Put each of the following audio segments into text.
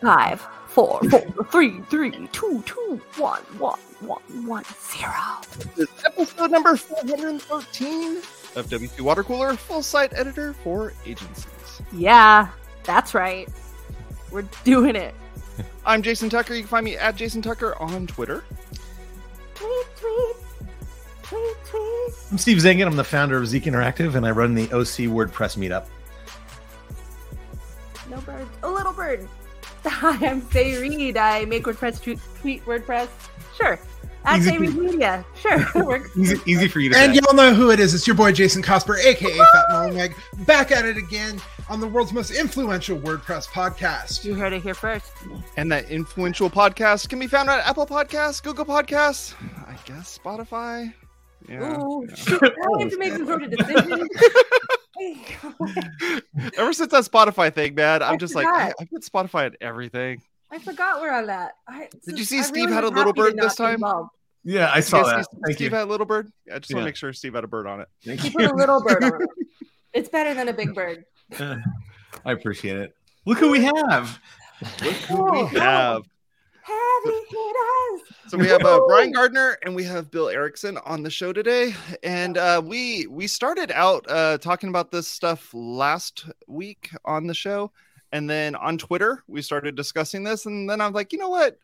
Five, four, four, three, three, two, two, one, one, one, one, zero. This is episode number 413 of WP Water Cooler, full site editor for agencies. Yeah, that's right. We're doing it. I'm Jason Tucker. You can find me at Jason Tucker on Twitter. Tweet, tweet, tweet, tweet. I'm Steve Zehngut. I'm the founder of Zeek Interactive, and I run the OC WordPress meetup. No birds. A little bird. Hi, I'm Sé Reed. I make WordPress, tweet, tweet WordPress. Sure. At Easy Sé Reed Media. Sure. it works. Easy, easy for you to And say. y'all know who it is. It's your boy Jason Cosper, aka Fat Mullenweg, back at it again on the world's most influential WordPress podcast. You heard it here first. And that influential podcast can be found on Apple Podcasts, Google Podcasts, I guess Spotify. Yeah. Ooh, shoot. I have to make some sort of decision. Ever since that Spotify thing, man, I'm I just like, I, forgot. I put Spotify at everything. I forgot where I'm at. I, Did you see I Steve really had a little bird this time? involved. Yeah, I saw that. see Thank Steve you. had a little bird. I just want to make sure Steve had a bird on it. Thank He you. put a little bird on it. It's better than a big bird. I appreciate it. Look who we have. Oh, we have. Heavy hitters. So we have uh, Brian Gardner and we have Bill Erickson on the show today, and uh, we we started out uh, talking about this stuff last week on the show, and then on Twitter we started discussing this, and then I'm like, you know what?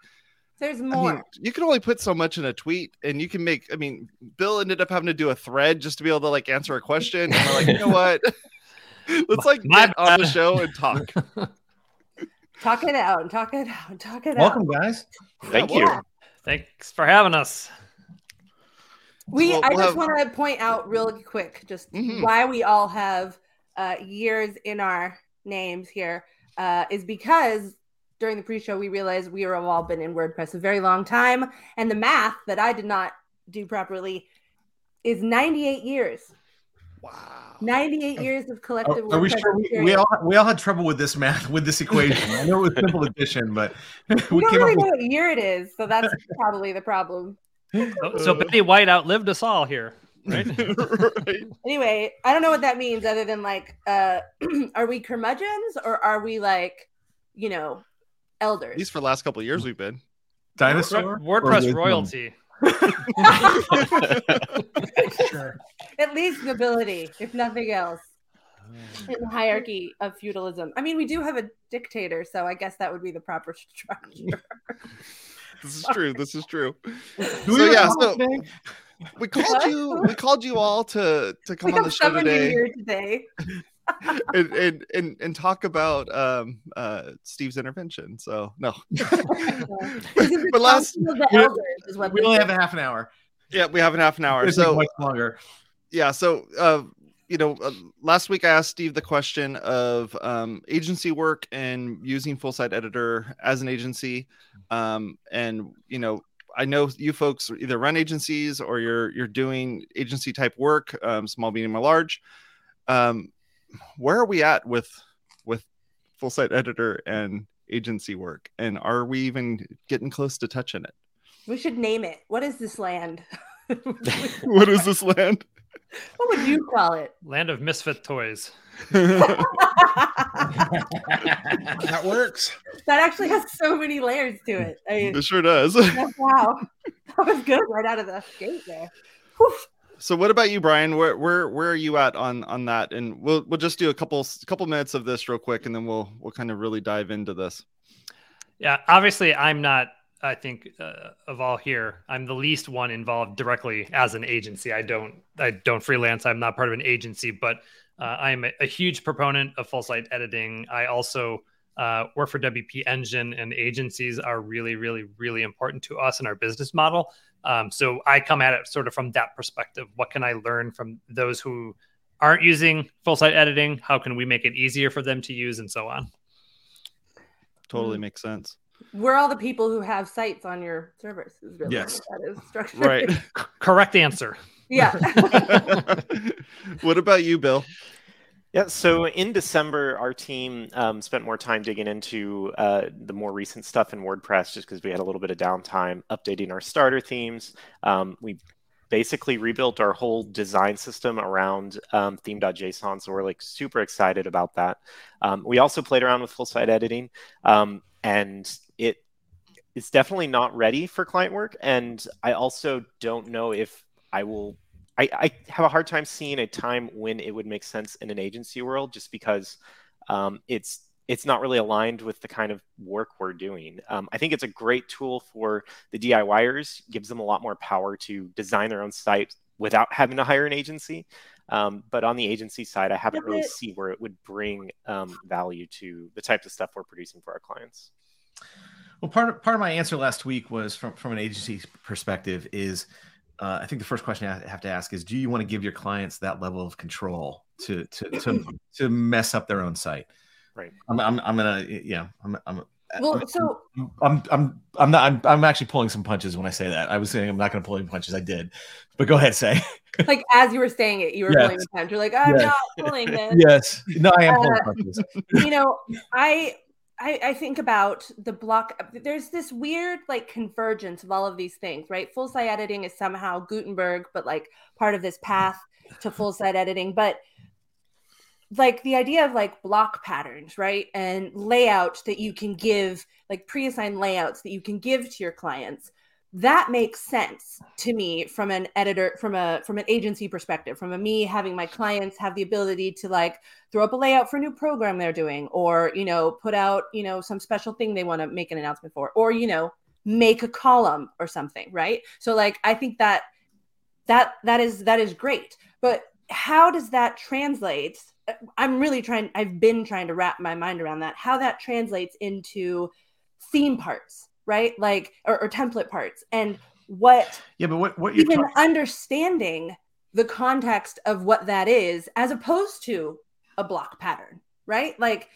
There's I more. mean, you can only put so much in a tweet, and you can make. I mean, Bill ended up having to do a thread just to be able to like answer a question, and we're like, you know what? Let's like My get on the show and talk. Talk it out. Talk it out. Talk it out. Welcome, guys. Thank you. Yeah. Thanks for having us. We. We'll- I we'll just have- want to point out real quick just Mhm. why we all have uh, years in our names here uh, is because during the pre-show we realized we have all been in WordPress a very long time, and the math that I did not do properly is 98 years. Wow. 98 years of collective. Are, are we sure we, we all we all had trouble with this math with this equation? I know it was simple addition, but we, We don't came really up know with what year it is, so that's probably the problem. So, so Betty White outlived us all here, right? right. Anyway, I don't know what that means other than like, uh, are we curmudgeons or are we like, you know, elders At least for the last couple of years we've been. dinosaur or WordPress wisdom? royalty. Sure. At least nobility, if nothing else, uh, in the hierarchy of feudalism. I mean, we do have a dictator, so I guess that would be the proper structure. This is true. This is true. Do So, we yeah, so- We called What? you. We called you all to to come we on the show today here today. And, and and and talk about um uh Steve's intervention. So no, This is the But last- council of the we- is what We only have a half an hour. yeah, we have a half an hour. It's So much longer. yeah, so uh, you know, uh, last week I asked Steve the question of um, agency work and using full site editor as an agency, um, and you know, I know you folks either run agencies or you're you're doing agency type work, um, small, medium, or large. Um, where are we at with with full site editor and agency work, and are we even getting close to touching it? We should name it. What is this land? what is this land? what would you call it? Land of misfit toys. That works. that actually has so many layers to it. I mean, it sure does. wow, that was good right out of the gate there. Whew. So what about you, Brian? Where where where are you at on on that? And we'll we'll just do a couple couple minutes of this real quick, and then we'll we'll kind of really dive into this. Yeah, obviously, I'm not. I think uh, of all here, I'm the least one involved directly as an agency. I don't. I don't freelance. I'm not part of an agency, but uh, I'm a, a huge proponent of full site editing. I also uh, work for WP Engine, and agencies are really, really, really important to us in our business model. Um, so I come at it sort of from that perspective. What can I learn from those who aren't using full site editing? How can we make it easier for them to use, and so on? Totally Mm. makes sense. We're all the people who have sites on your servers. Is really Yes. that is structured. Right. C- correct answer. yeah. what about you, Bill? Yeah, so in December, our team um, spent more time digging into uh, the more recent stuff in WordPress just because we had a little bit of downtime updating our starter themes. Um, we basically rebuilt our whole design system around um, theme.json. So we're like super excited about that. Um, we also played around with full site editing, um, and it is definitely not ready for client work. And I also don't know if I will. I, I have a hard time seeing a time when it would make sense in an agency world, just because um, it's it's not really aligned with the kind of work we're doing. Um, I think it's a great tool for the DIYers, gives them a lot more power to design their own site without having to hire an agency. Um, but on the agency side, I haven't really seen where it would bring um, value to the types of stuff we're producing for our clients. Well, part of, part of my answer last week was from, from an agency perspective is uh, I think the first question I have to ask is, do you want to give your clients that level of control to, to, to, to mess up their own site? Right. I'm, I'm, I'm gonna, yeah, I'm, I'm, well, I'm, so I'm, I'm, I'm not, I'm, I'm actually pulling some punches when I say that. I was saying I'm not going to pull any punches. I did, but go ahead, say. like as you were saying it, you were Yes. pulling the punch. You're like, I'm Yes. not pulling this. yes, no, I am pulling Uh, punches. you know, I, I I think about the block. There's this weird like convergence of all of these things, right? Full site editing is somehow Gutenberg, but like part of this mm. path to full site editing. But like the idea of like block patterns, right? And layouts that you can give, like pre-assigned layouts that you can give to your clients. That makes sense to me from an editor, from a from an agency perspective, from a me having my clients have the ability to like throw up a layout for a new program they're doing, or you know, put out, you know, some special thing they want to make an announcement for, or you know, make a column or something, right? So like I think that that that is that is great. But how does that translate? I'm really trying I've been trying to wrap my mind around that. How that translates into theme parts, right? Like or, or template parts and what Yeah, but what, what you're even talking, understanding the context of what that is as opposed to a block pattern, right? Like,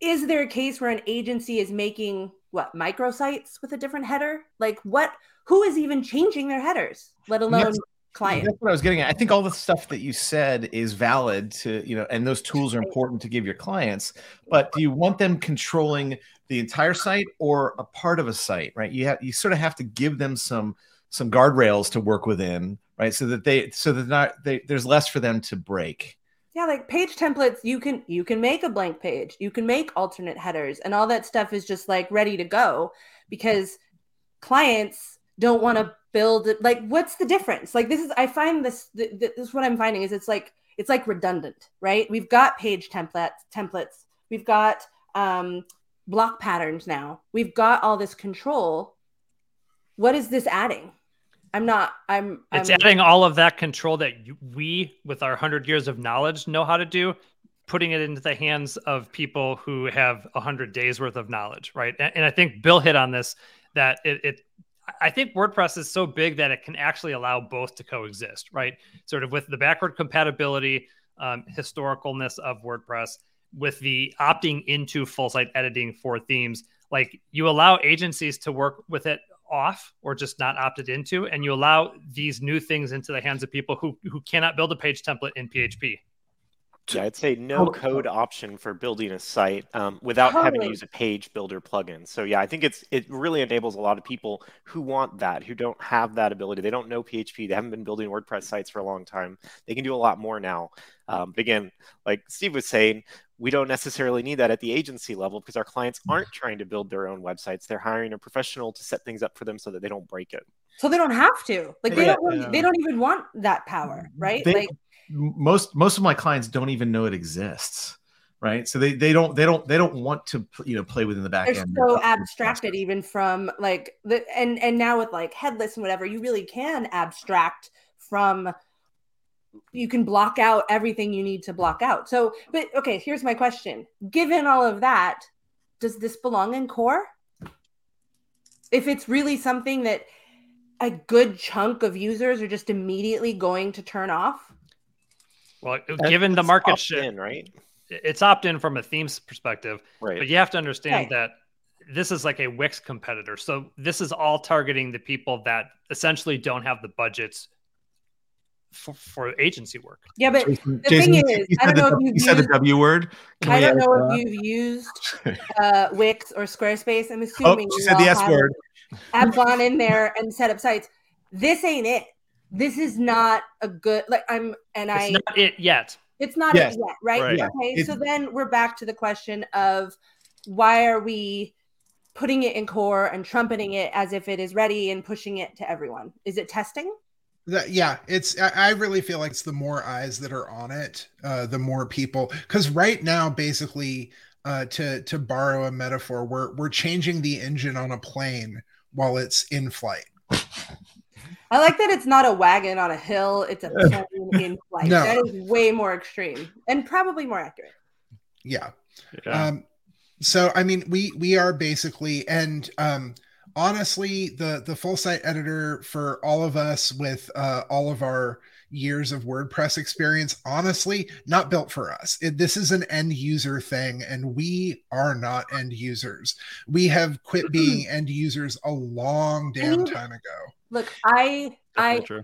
is there a case where an agency is making what microsites with a different header? Like, what, who is even changing their headers, let alone That's- client? That's what I was getting at. I think all the stuff that you said is valid to, you know, and those tools are important to give your clients. But do you want them controlling the entire site or a part of a site, right? You have you sort of have to give them some some guardrails to work within, right? So that they so that not they, there's less for them to break. Yeah, like page templates, you can you can make a blank page, you can make alternate headers, and all that stuff is just like ready to go because clients don't want to build it. Like, what's the difference? Like, this is I find this th- th- this is what I'm finding is it's like it's like redundant, right? We've got page templates, templates, we've got um, block patterns now, we've got all this control. What is this adding? I'm not. I'm. It's I'm, adding all of that control that you- we, with our hundred years of knowledge, know how to do, putting it into the hands of people who have a hundred days worth of knowledge, right? And, and I think Bill hit on this that it, it. I think WordPress is so big that it can actually allow both to coexist, right? Sort of with the backward compatibility, um, historicalness of WordPress, with the opting into full site editing for themes. Like you allow agencies to work with it off or just not opted into and you allow these new things into the hands of people who who cannot build a page template in php Yeah, I'd say no code option for building a site um, without having to use a page builder plugin. So yeah, I think it's it really enables a lot of people who want that, who don't have that ability. They don't know PHP. They haven't been building WordPress sites for a long time. They can do a lot more now. Um, but again, like Steve was saying, we don't necessarily need that at the agency level because our clients aren't trying to build their own websites. They're hiring a professional to set things up for them so that they don't break it. so they don't have to. Like they Yeah, don't. yeah. They don't even want that power, right? They- like M- most most of my clients don't even know it exists, right? So they they don't they don't they don't want to you know play within the back they're end. so abstracted even from like the and and now with like headless and whatever you really can abstract from you can block out everything you need to block out so but okay here's my question given all of that does this belong in core if it's really something that a good chunk of users are just immediately going to turn off well given the market opt shift in, right? it's opt-in from a themes perspective Right. but you have to understand Right. that this is like a wix competitor so this is all targeting the people that essentially don't have the budgets for, for agency work yeah but Jason, the Jason, thing you- is, I don't know the- if you've you said the W word. Can i don't know that? if you've used uh, wix or squarespace i'm Oh, assuming oh, you said the S word. Have gone in there and set up sites. This ain't it. This is not a good like I'm and I It's I not it yet. it's not Yes. it yet, right? Right. Yeah. Okay, It- so then we're back to the question of why are we putting it in core and trumpeting it as if it is ready and pushing it to everyone? Is it testing? That, yeah, it's. I, I really feel like it's the more eyes that are on it, uh, the more people. Because right now, basically, uh, to to borrow a metaphor, we're we're changing the engine on a plane while it's in flight. I like that it's not a wagon on a hill, it's a plane in flight. No. That is way more extreme and probably more accurate. Yeah. Yeah. Um, so I mean, we we are basically, and um, honestly, the the full site editor for all of us with uh, all of our years of WordPress experience, honestly, not built for us. It, this is an end user thing, and we are not end users. We have quit being end users a long damn And- time ago. Look, I I true.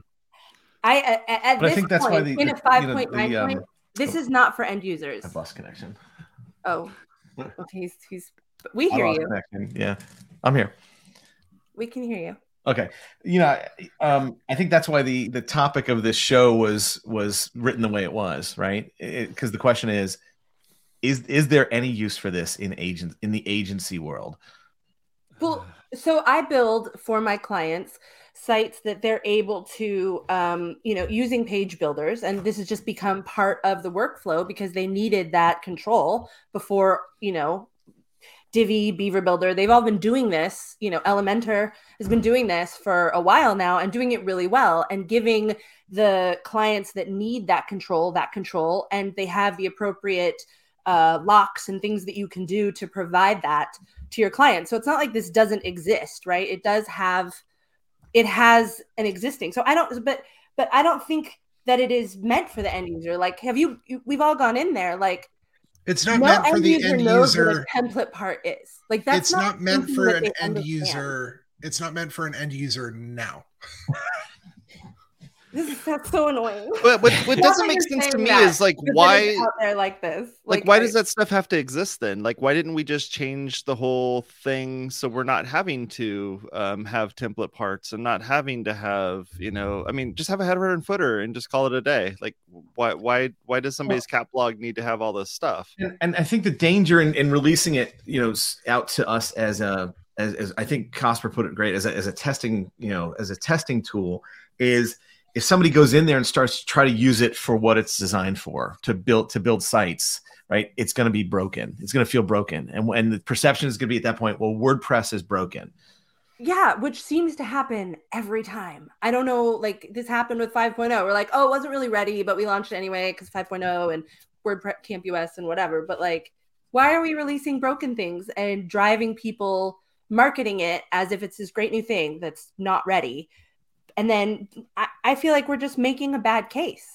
I at, at But I think that's point, why the- in the- a you know, point nine um, point, this is not for end users. A bus connection. Oh, okay, he's he's. We hear you. connection. Yeah, I'm here. We can hear you. Okay, you know, um, I think that's why the the topic of this show was was written the way it was, right? Because the question is, is is there any use for this in agent in the agency world? Well, so I build for my clients sites that they're able to, um, you know, using page builders, and this has just become part of the workflow because they needed that control before, you know, Divi, Beaver Builder, they've all been doing this. You know, Elementor has been doing this for a while now and doing it really well and giving the clients that need that control that control, and they have the appropriate uh, locks and things that you can do to provide that to your client. So it's not like this doesn't exist, right? It does have, it has an existing. So I don't, but but I don't think that it is meant for the end user. Like, have you? you we've all gone in there, like It's not no meant for the end knows what user. a template part is. Like that's It's not, meant for an end understand. user. It's not meant for an end user now. This that's so annoying. But what, what doesn't make sense to me that, is like why it's out there like this? like why does that stuff have to exist then like why didn't we just change the whole thing so we're not having to um, have template parts and not having to have you know i mean just have a header and footer and just call it a day like why why why does somebody's cat blog need to have all this stuff And, and I think the danger in, in releasing it, you know, out to us as a as, as I think Cosper put it great as a, as a testing, you know, as a testing tool is if somebody goes in there and starts to try to use it for what it's designed for to build to build sites, right? It's going to be broken. It's going to feel broken, and and the perception is going to be at that point, well, WordPress is broken. Yeah, which seems to happen every time. I don't know, like this happened with 5.0. We're like, oh, it wasn't really ready, but we launched it anyway because 5.0 and WordPress Camp US and whatever. But like, why are we releasing broken things and driving people marketing it as if it's this great new thing that's not ready? And then I, I feel like we're just making a bad case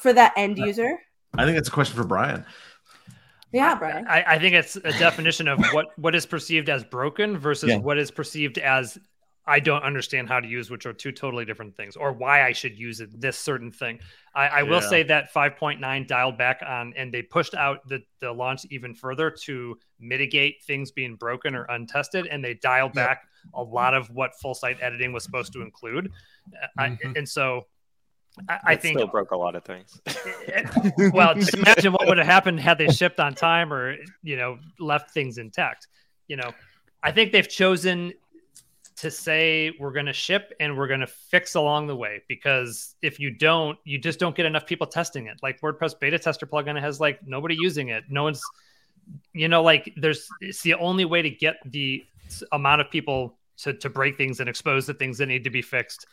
for that end user. I think that's a question for Brian. Yeah, Brian. I, I think it's a definition of what what is perceived as broken versus Yeah. what is perceived as I don't understand how to use, which are two totally different things, or why I should use it, this certain thing. I, I will Yeah. say that 5.9 dialed back on, and they pushed out the, the launch even further to mitigate things being broken or untested, and they dialed Yeah. back a lot of what full site editing was supposed to include. Uh, I, Mhm. and so I, I think still broke a lot of things. well, just imagine what would have happened had they shipped on time or you know left things intact. You know, I think they've chosen to say we're going to ship and we're going to fix along the way because if you don't, you just don't get enough people testing it. Like WordPress beta tester plugin has like nobody using it. No one's, you know, like there's it's the only way to get the amount of people to to break things and expose the things that need to be fixed.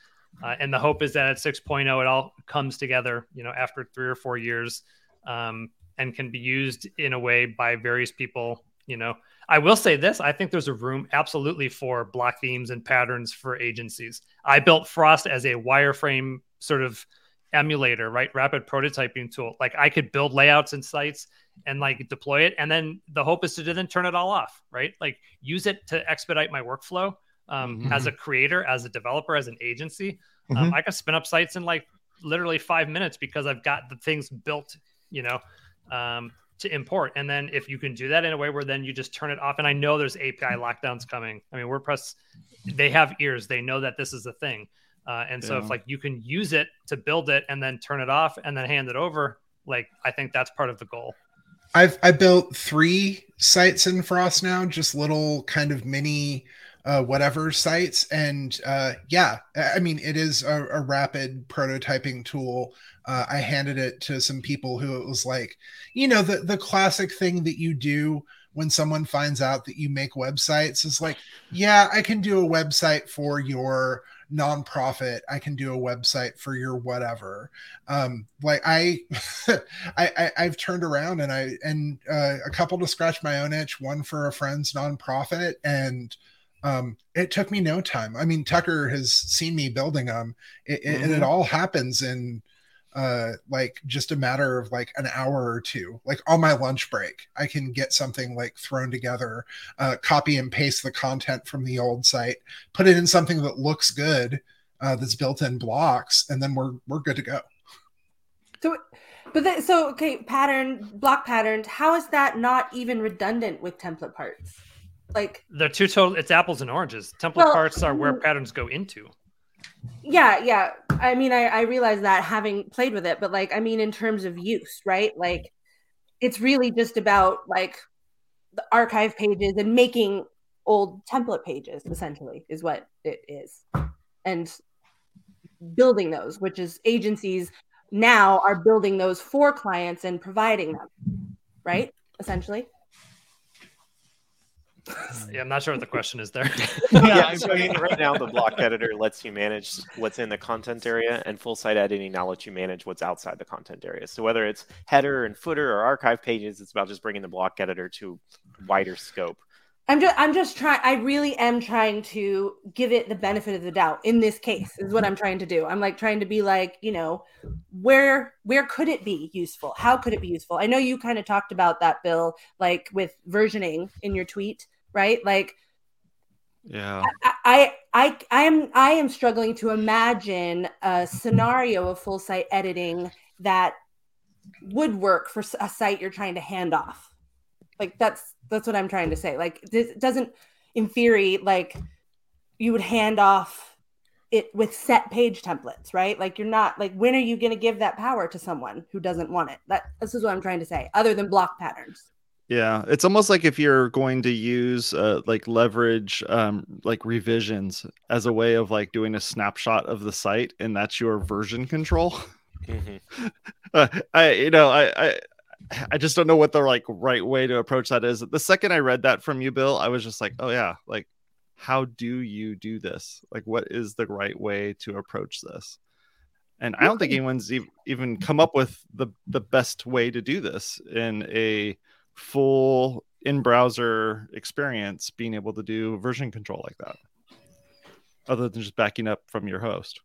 Uh, and the hope is that at 6.0 it all comes together, you know, after three or four years, um, and can be used in a way by various people. You know, I will say this: I think there's a room absolutely for block themes and patterns for agencies. I built Frost as a wireframe sort of emulator, right? Rapid prototyping tool. Like I could build layouts and sites and like deploy it, and then the hope is to then turn it all off, right? Like use it to expedite my workflow um, Mhm. as a creator, as a developer, as an agency. Um, I can spin up sites in like literally five minutes because I've got the things built, you know, um, to import. And then if you can do that in a way where then you just turn it off, and I know there's API lockdowns coming. I mean, WordPress, they have ears, they know that this is a thing. Uh, and so Yeah. if like you can use it to build it and then turn it off and then hand it over, like I think that's part of the goal. I've I built three sites in Frost now, just little kind of mini uh, whatever sites, and uh, yeah, I I mean it is a, a rapid prototyping tool. Uh, I handed it to some people who it was like, you know, the the classic thing that you do when someone finds out that you make websites is like, yeah, I can do a website for your nonprofit. I can do a website for your whatever. Um like i I, I i've turned around and i and uh, a couple to scratch my own itch one for a friend's nonprofit. And um it took me no time. I mean tucker has seen me building them it, it- and it all happens in uh like just a matter of like an hour or two like on my lunch break i can get something like thrown together uh copy and paste the content from the old site put it in something that looks good uh that's built in blocks and then we're we're good to go So, but then, so okay, pattern block patterns. How is that not even redundant with template parts? Like, They're two total. It's apples and oranges. Template Well, parts are where mm. patterns go into. Yeah, yeah. I mean, I, I realize that having played with it, but like, I mean, in terms of use, right? Like, it's really just about like the archive pages and making old template pages. Essentially, is what it is, and building those, which is agencies now are building those for clients and providing them, right? Essentially. Yeah, I'm not sure what the question is there. yeah, I so I mean, right now the block editor lets you manage what's in the content area, and full site editing now lets you manage what's outside the content area. So whether it's header and footer or archive pages, it's about just bringing the block editor to wider scope. I'm just I'm just trying I really am trying to give it the benefit of the doubt in this case is what I'm trying to do. I'm like trying to be like, you know, where where could it be useful? How could it be useful? I know you kind of talked about that bill like with versioning in your tweet, right? Like Yeah. I, I I am I am struggling to imagine a scenario of full site editing that would work for a site you're trying to hand off. Like that's that's what I'm trying to say. Like this doesn't in theory like you would hand off it with set page templates, right? Like you're not like when are you going to give that power to someone who doesn't want it? That this is what I'm trying to say. Other than block patterns. Yeah, it's almost like if you're going to use uh, like leverage um, like revisions as a way of like doing a snapshot of the site, and that's your version control. Mhm. uh, I you know I, I I just don't know what the like right way to approach that is. The second I read that from you, Bill, I was just like, oh yeah, like how do you do this? Like what is the right way to approach this? And I don't think anyone's e- even come up with the the best way to do this in a full in browser experience being able to do version control like that other than just backing up from your host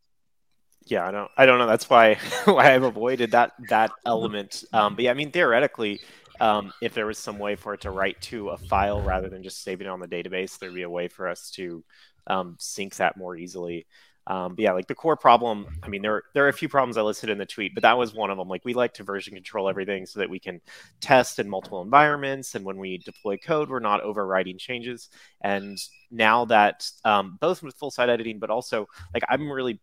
Yeah, I don't. I don't know. That's why why I've avoided that that element. Um, but yeah, I mean, theoretically, um, if there was some way for it to write to a file rather than just saving it on the database, there'd be a way for us to um, sync that more easily. Um, but yeah, like the core problem. I mean, there there are a few problems I listed in the tweet, but that was one of them. Like we like to version control everything so that we can test in multiple environments, and when we deploy code, we're not overwriting changes. And now that um, both with full site editing, but also like I'm really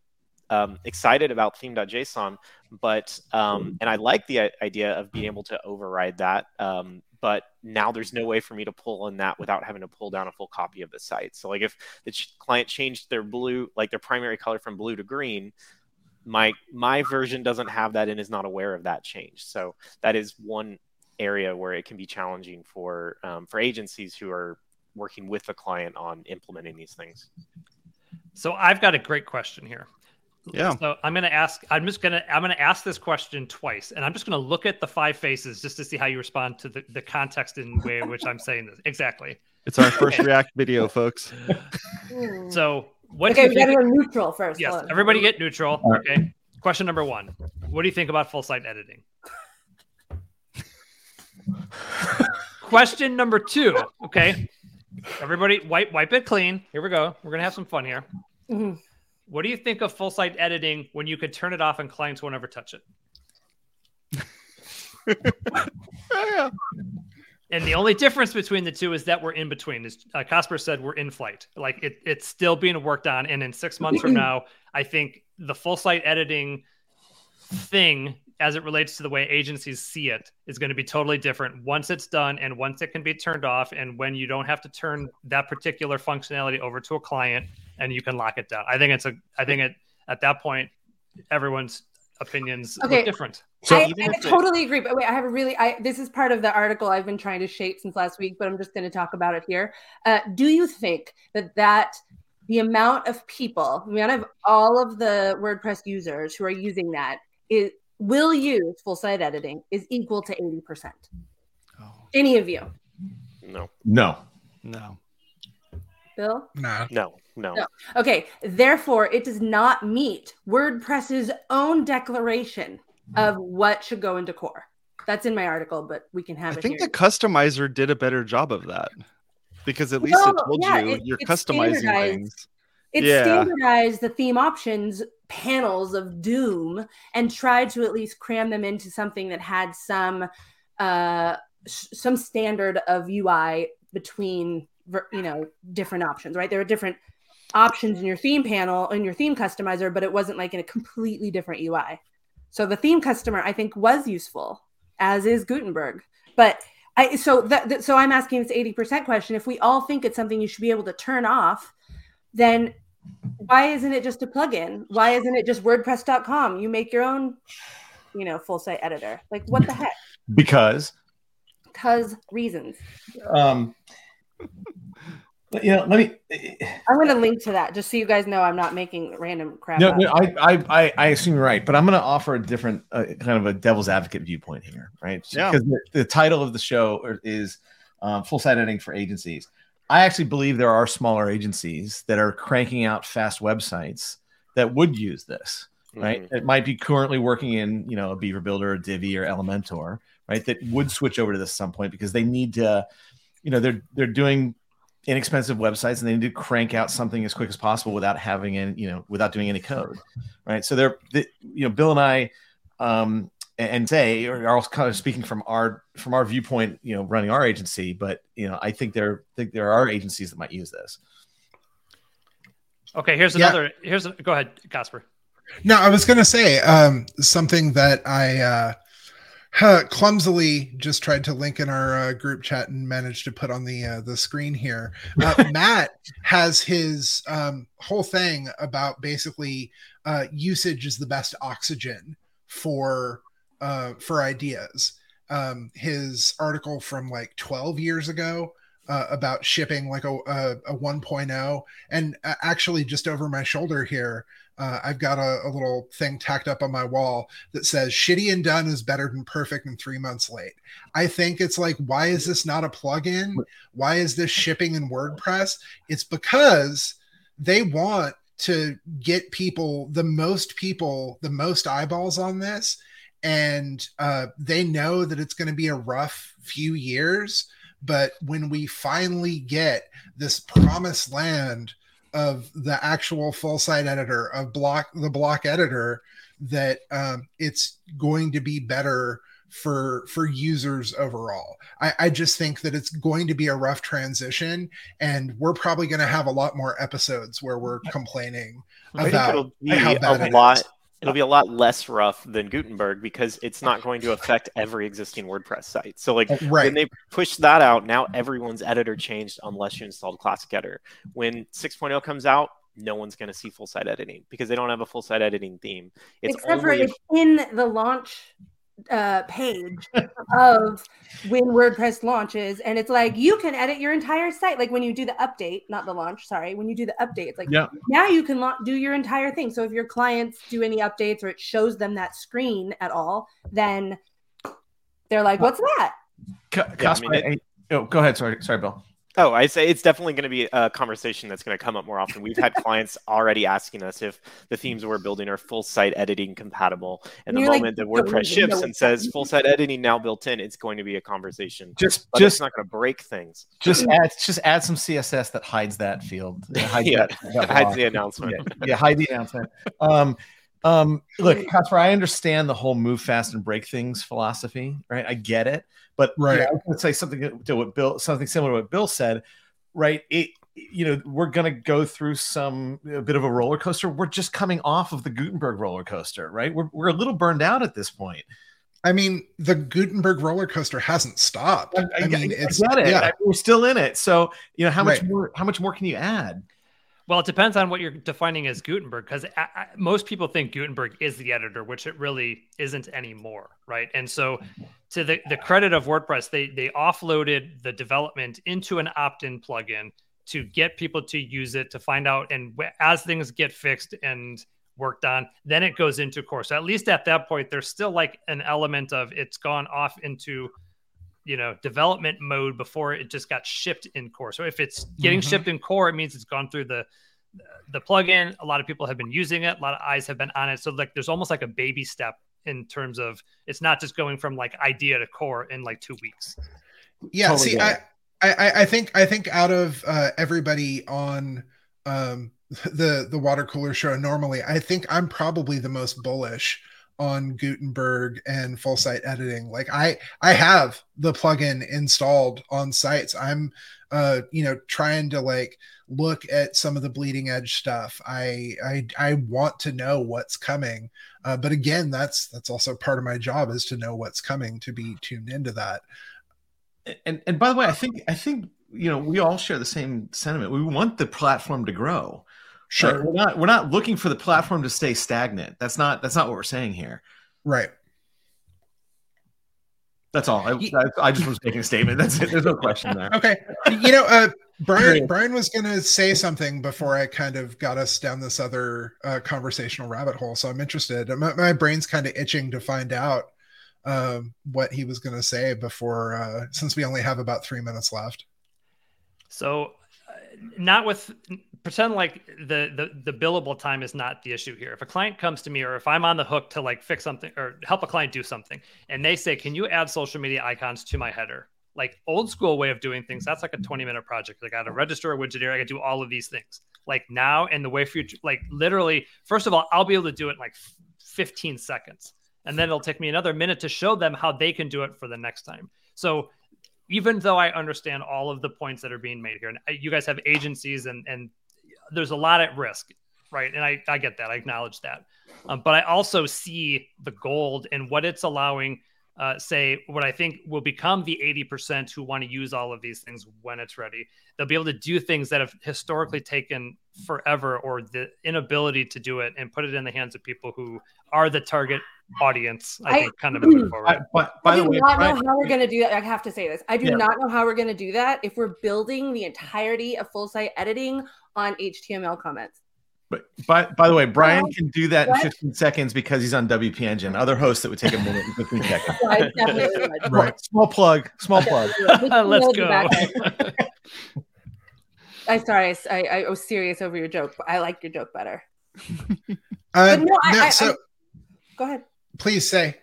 um, excited about theme.json, but um, and I like the idea of being able to override that. Um, but now there's no way for me to pull in that without having to pull down a full copy of the site. So like if the client changed their blue, like their primary color from blue to green, my my version doesn't have that and is not aware of that change. So that is one area where it can be challenging for um, for agencies who are working with the client on implementing these things. So I've got a great question here. Yeah. So I'm gonna ask. I'm just gonna. I'm gonna ask this question twice, and I'm just gonna look at the five faces just to see how you respond to the, the context and way in which I'm saying this. Exactly. it's our first react video folks So what? okay, do we you gotta go neutral first. Yes. Hold on. Everybody get neutral. All right. Okay. Question number one. What do you think about full site editing? Question number two. Okay. Everybody wipe wipe it clean. Here we go. We're gonna have some fun here. Mhm. What do you think of full site editing when you could turn it off and clients won't ever touch it? yeah. And the only difference between the two is that we're in between. As uh, Cosper said, we're in flight. Like it, it's still being worked on. And in six months from now, I think the full site editing thing as it relates to the way agencies see it is going to be totally different once it's done and once it can be turned off and when you don't have to turn that particular functionality over to a client and you can lock it down. I think it's a I think it at that point everyone's opinions Okay. look different. So I, I if it- totally agree. But wait, I have a really, I this is part of the article I've been trying to shape since last week, but I'm just going to talk about it here. Uh, do you think that that the amount of people, the amount of all of the WordPress users who are using that is will use full site editing is equal to 80%? Oh, Any of you, No, no. no. Bill? Nah. no, no. No. Okay, therefore, it does not meet WordPress's own declaration of what should go into core. That's in my article, but we can have it. I think here. the customizer did a better job of that because at least Well, it told yeah, you it- you're customizing things. It Yeah. standardized the theme options panels of Doom and tried to at least cram them into something that had some uh, s- some standard of UI between you know different options. Right, there are different options in your theme panel in your theme customizer, but it wasn't like in a completely different UI. So the theme customer, I think, was useful, as is Gutenberg. But I so that, that- so I'm asking this 80% question. If we all think it's something you should be able to turn off, then why isn't it just a plugin? Why isn't it just WordPress.com? You make your own, you know, full site editor. Like what the heck? Because Because reasons. um you know, let me I'm going to link to that just so you guys know I'm not making random crap. No, up. no I, I, I, I assume you're right, but I'm going to offer a different uh, kind of a devil's advocate viewpoint here, right? Yeah. Because the, the title of the show is um, full site editing for agencies. I actually believe there are smaller agencies that are cranking out fast websites that would use this, right? Mhm. It might be currently working in, you know, a Beaver Builder or Divi or Elementor, right? That would switch over to this at some point because they need to, you know, they're they're doing inexpensive websites and they need to crank out something as quick as possible without having any, you know, without doing any code, right? So they're, the, you know, Bill and I, um, and say are also kind of speaking from our from our viewpoint, you know, running our agency, but you know, I think there think there are agencies that might use this. Okay, here's Yeah. another. Here's a, go ahead, Cosper. No, I was gonna say um, something that I uh, huh, clumsily just tried to link in our uh, group chat and managed to put on the uh, the screen here. Uh, Matt has his um, whole thing about basically uh, usage is the best oxygen for uh, for ideas. Um, his article from like 12 years ago uh, about shipping like a, a, a 1.0 and actually just over my shoulder here uh, I've got a, a little thing tacked up on my wall that says shitty and done is better than perfect and three months late. I think it's like, why is this not a plugin? Why is this shipping in WordPress? It's because they want to get people, the most people, the most eyeballs on this. And uh, they know that it's going to be a rough few years. But when we finally get this promised land of the actual full site editor of block the block editor that um, it's going to be better for for users overall I, I just think that it's going to be a rough transition and we're probably going to have a lot more episodes where we're complaining I think about it'll be how bad a lot. is. It'll be a lot less rough than Gutenberg because it's not going to affect every existing WordPress site. So, like when right they push that out, now everyone's editor changed unless you installed Classic Editor. When 6.0 comes out, no one's going to see full site editing because they don't have a full site editing theme. It's Except for only it's in the launch uh, page of when WordPress launches, and it's like you can edit your entire site. Like when you do the update, not the launch. Sorry, when you do the update, it's like Yeah. now you can la- do your entire thing. So if your clients do any updates or it shows them that screen at all, then they're like, "What's that?" Ca- Yeah, I mean, it- oh, go ahead. Sorry, sorry, Bill. Oh, I say it's definitely going to be a conversation that's going to come up more often. We've had clients already asking us if the themes we're building are full site editing compatible. And the You're like, moment that WordPress ships and says full site editing now built in, it's going to be a conversation. Just, But just, it's not going to break things. just add, just add some CSS that hides that field. that hides Yeah, that- that Hides the announcement. yeah, yeah, hide the announcement. Um, um, look, Cosper, I understand the whole move fast and break things philosophy, right? I get it, but Right. yeah, I was going to say something to what Bill, something similar to what Bill said, right? It you know we're going to go through some a bit of a roller coaster we're just coming off of the gutenberg roller coaster right we're, we're a little burned out at this point I mean, the Gutenberg roller coaster hasn't stopped. I, I, I mean, it's it. Yeah. we're still in it. So, you know, how much Right. more? How much more can you add? Well, it depends on what you're defining as Gutenberg, because most people think Gutenberg is the editor, which it really isn't anymore, right? And so, to the, the credit of WordPress, they they offloaded the development into an opt-in plugin to get people to use it to find out, and as things get fixed and worked on, then it goes into core. So at least at that point, there's still like an element of it's gone off into you know development mode before it just got shipped in core. So if it's getting Mhm. shipped in core it means it's gone through the the plugin. A lot of people have been using it. A lot of eyes have been on it. So like there's almost like a baby step in terms of it's not just going from like idea to core in like two weeks. Yeah Totally see I. I I- i think i think out of uh everybody on um the the water cooler show normally i think i'm probably the most bullish on gutenberg and full site editing. Like i i have the plugin installed on sites. I'm uh you know trying to like look at some of the bleeding edge stuff. I i i want to know what's coming. Uh, but again that's that's also part of my job is to know what's coming to be tuned into that. And and by the way, I think I think you know we all share the same sentiment. We want the platform to grow. Right? We're not we're not looking for the platform to stay stagnant. That's not that's not what we're saying here. right That's all. I, I, I just was making a statement. That's it. There's no question there. Okay. You know, uh, Brian Brian was going to say something before I kind of got us down this other uh, conversational rabbit hole. So I'm interested. My, my brain's kind of itching to find out um, what he was going to say before, uh, since we only have about three minutes left. So, not with pretend like the, the the billable time is not the issue here. If a client comes to me, or if I'm on the hook to like fix something or help a client do something, and they say, "Can you add social media icons to my header?" Like old school way of doing things, that's like a 20 minute project. I got to register a widget here. I got to do all of these things. Like now, and the way future, like literally, first of all, I'll be able to do it in like 15 seconds, and then it'll take me another minute to show them how they can do it for the next time. So even though I understand all of the points that are being made here, and you guys have agencies and and there's a lot at risk, right? And I I get that, I acknowledge that, um, but I also see the gold and what it's allowing. Uh, say what I think will become the 80% who want to use all of these things when it's ready. They'll be able to do things that have historically taken forever or the inability to do it and put it in the hands of people who are the target audience. I, I- think kind of moving forward. I, but by I the do way, not Brian- know how we're going to do that. I have to say this. I do Yeah. not know how we're going to do that if we're building the entirety of full site editing on HTML comments. But by, by the way, Brian can do that in 15 seconds because he's on WP Engine. Other hosts that would take a minute and 15 seconds. So I definitely would. Right. Small plug. Small plug. Let's go. I'm sorry. I, I was serious over your joke, but I like your joke better. Uh, no, I- I- so I- Go ahead. please say,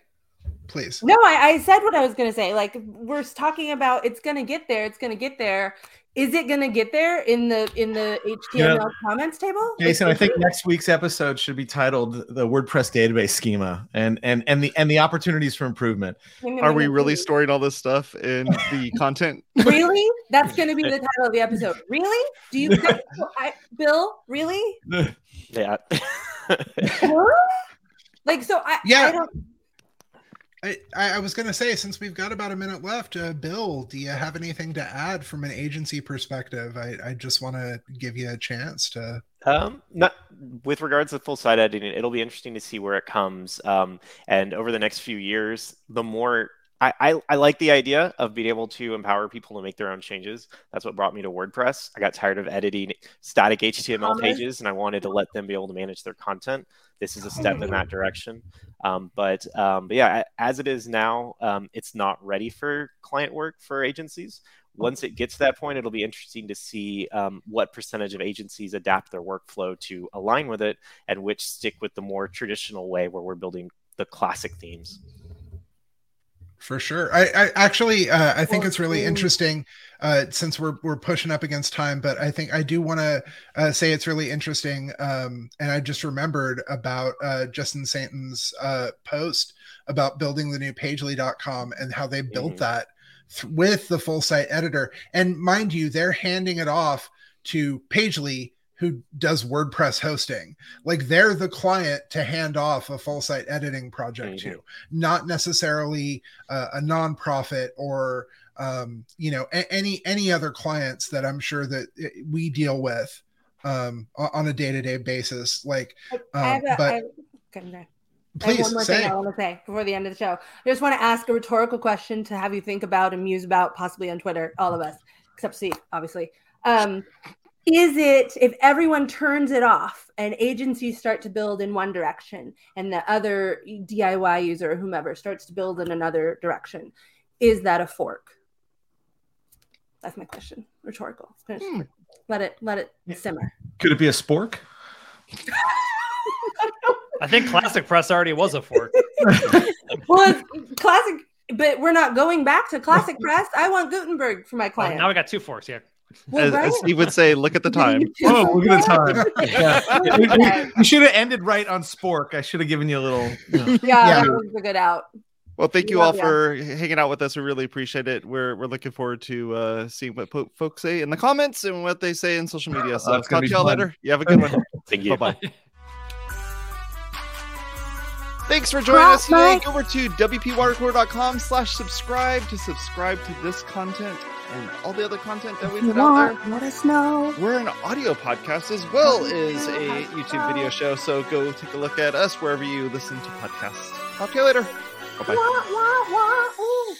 please. No, I, I said what I was going to say. Like we're talking about, it's going to get there. It's going to get there. Is it going to get there in the in the HTML Yeah. comments table? Jason, I think next week's episode should be titled "The WordPress Database Schema" and and and the and the opportunities for improvement. Are we really storing all this stuff in the content? Really? That's going to be the title of the episode. Really? Do you, I, Bill? Really? Yeah. Like so? I Yeah. I don't. I, I was going to say, since we've got about a minute left, uh, Bill, do you have anything to add from an agency perspective? I, I just want to give you a chance to. Um, not with regards to full site editing, it'll be interesting to see where it comes. Um, and over the next few years, the more I, I, I like the idea of being able to empower people to make their own changes. That's what brought me to WordPress. I got tired of editing static HTML pages, and I wanted to let them be able to manage their content. This is a step in that direction. Um, but um, but yeah, as it is now, um, it's not ready for client work for agencies once it gets to that point, it'll be interesting to see um, what percentage of agencies adapt their workflow to align with it and which stick with the more traditional way where we're building the classic themes. For sure. I, I actually uh, I think Well, it's really interesting uh, since we're we're pushing up against time, but I think I do want to uh, say it's really interesting. Um, and I just remembered about uh, Justin Sainton's uh, post about building the new Pagely.com and how they built Mhm. that th- with the full site editor. And mind you, they're handing it off to Pagely, who does WordPress hosting. Like they're the client to hand off a full site editing project Mhm. to, not necessarily uh, a nonprofit or um, you know a- any any other clients that I'm sure that we deal with um, on a day to day basis. Like, um, a, but I okay, I'm. I please one more say. thing I want to say before the end of the show. I just want to ask a rhetorical question to have you think about and muse about, possibly on Twitter, all of us, except Steve, obviously. Um, is it if everyone turns it off and agencies start to build in one direction and the other DIY user or whomever starts to build in another direction, is that a fork? That's my question. Rhetorical. Hmm. Let it let it Yeah. simmer. Could it be a spork? I think Classic Press already was a fork. well, it's classic, but we're not going back to classic press. I want Gutenberg for my Oh, client. now we got two forks. Yeah. Well, as, right? as Steve would say, look at the time. Oh, look at the time. Yeah. We, we- we should have ended right on spork. I should have given you a little. you know. yeah, Yeah. that a good out. Well, thank you Love all ya. for hanging out with us. We really appreciate it. We're we're looking forward to uh, seeing what po- folks say in the comments and what they say in social media. So That's gonna talk to y'all fun. later. You have a good one. Thank you. Bye bye. Thanks for joining Drop us today. Go over to wpwatercooler.com slash subscribe to subscribe to this content and all the other content that we put out there. let us know. We're an audio podcast as well as a YouTube video show. So go take a look at us wherever you listen to podcasts. Talk to you later. Bye bye.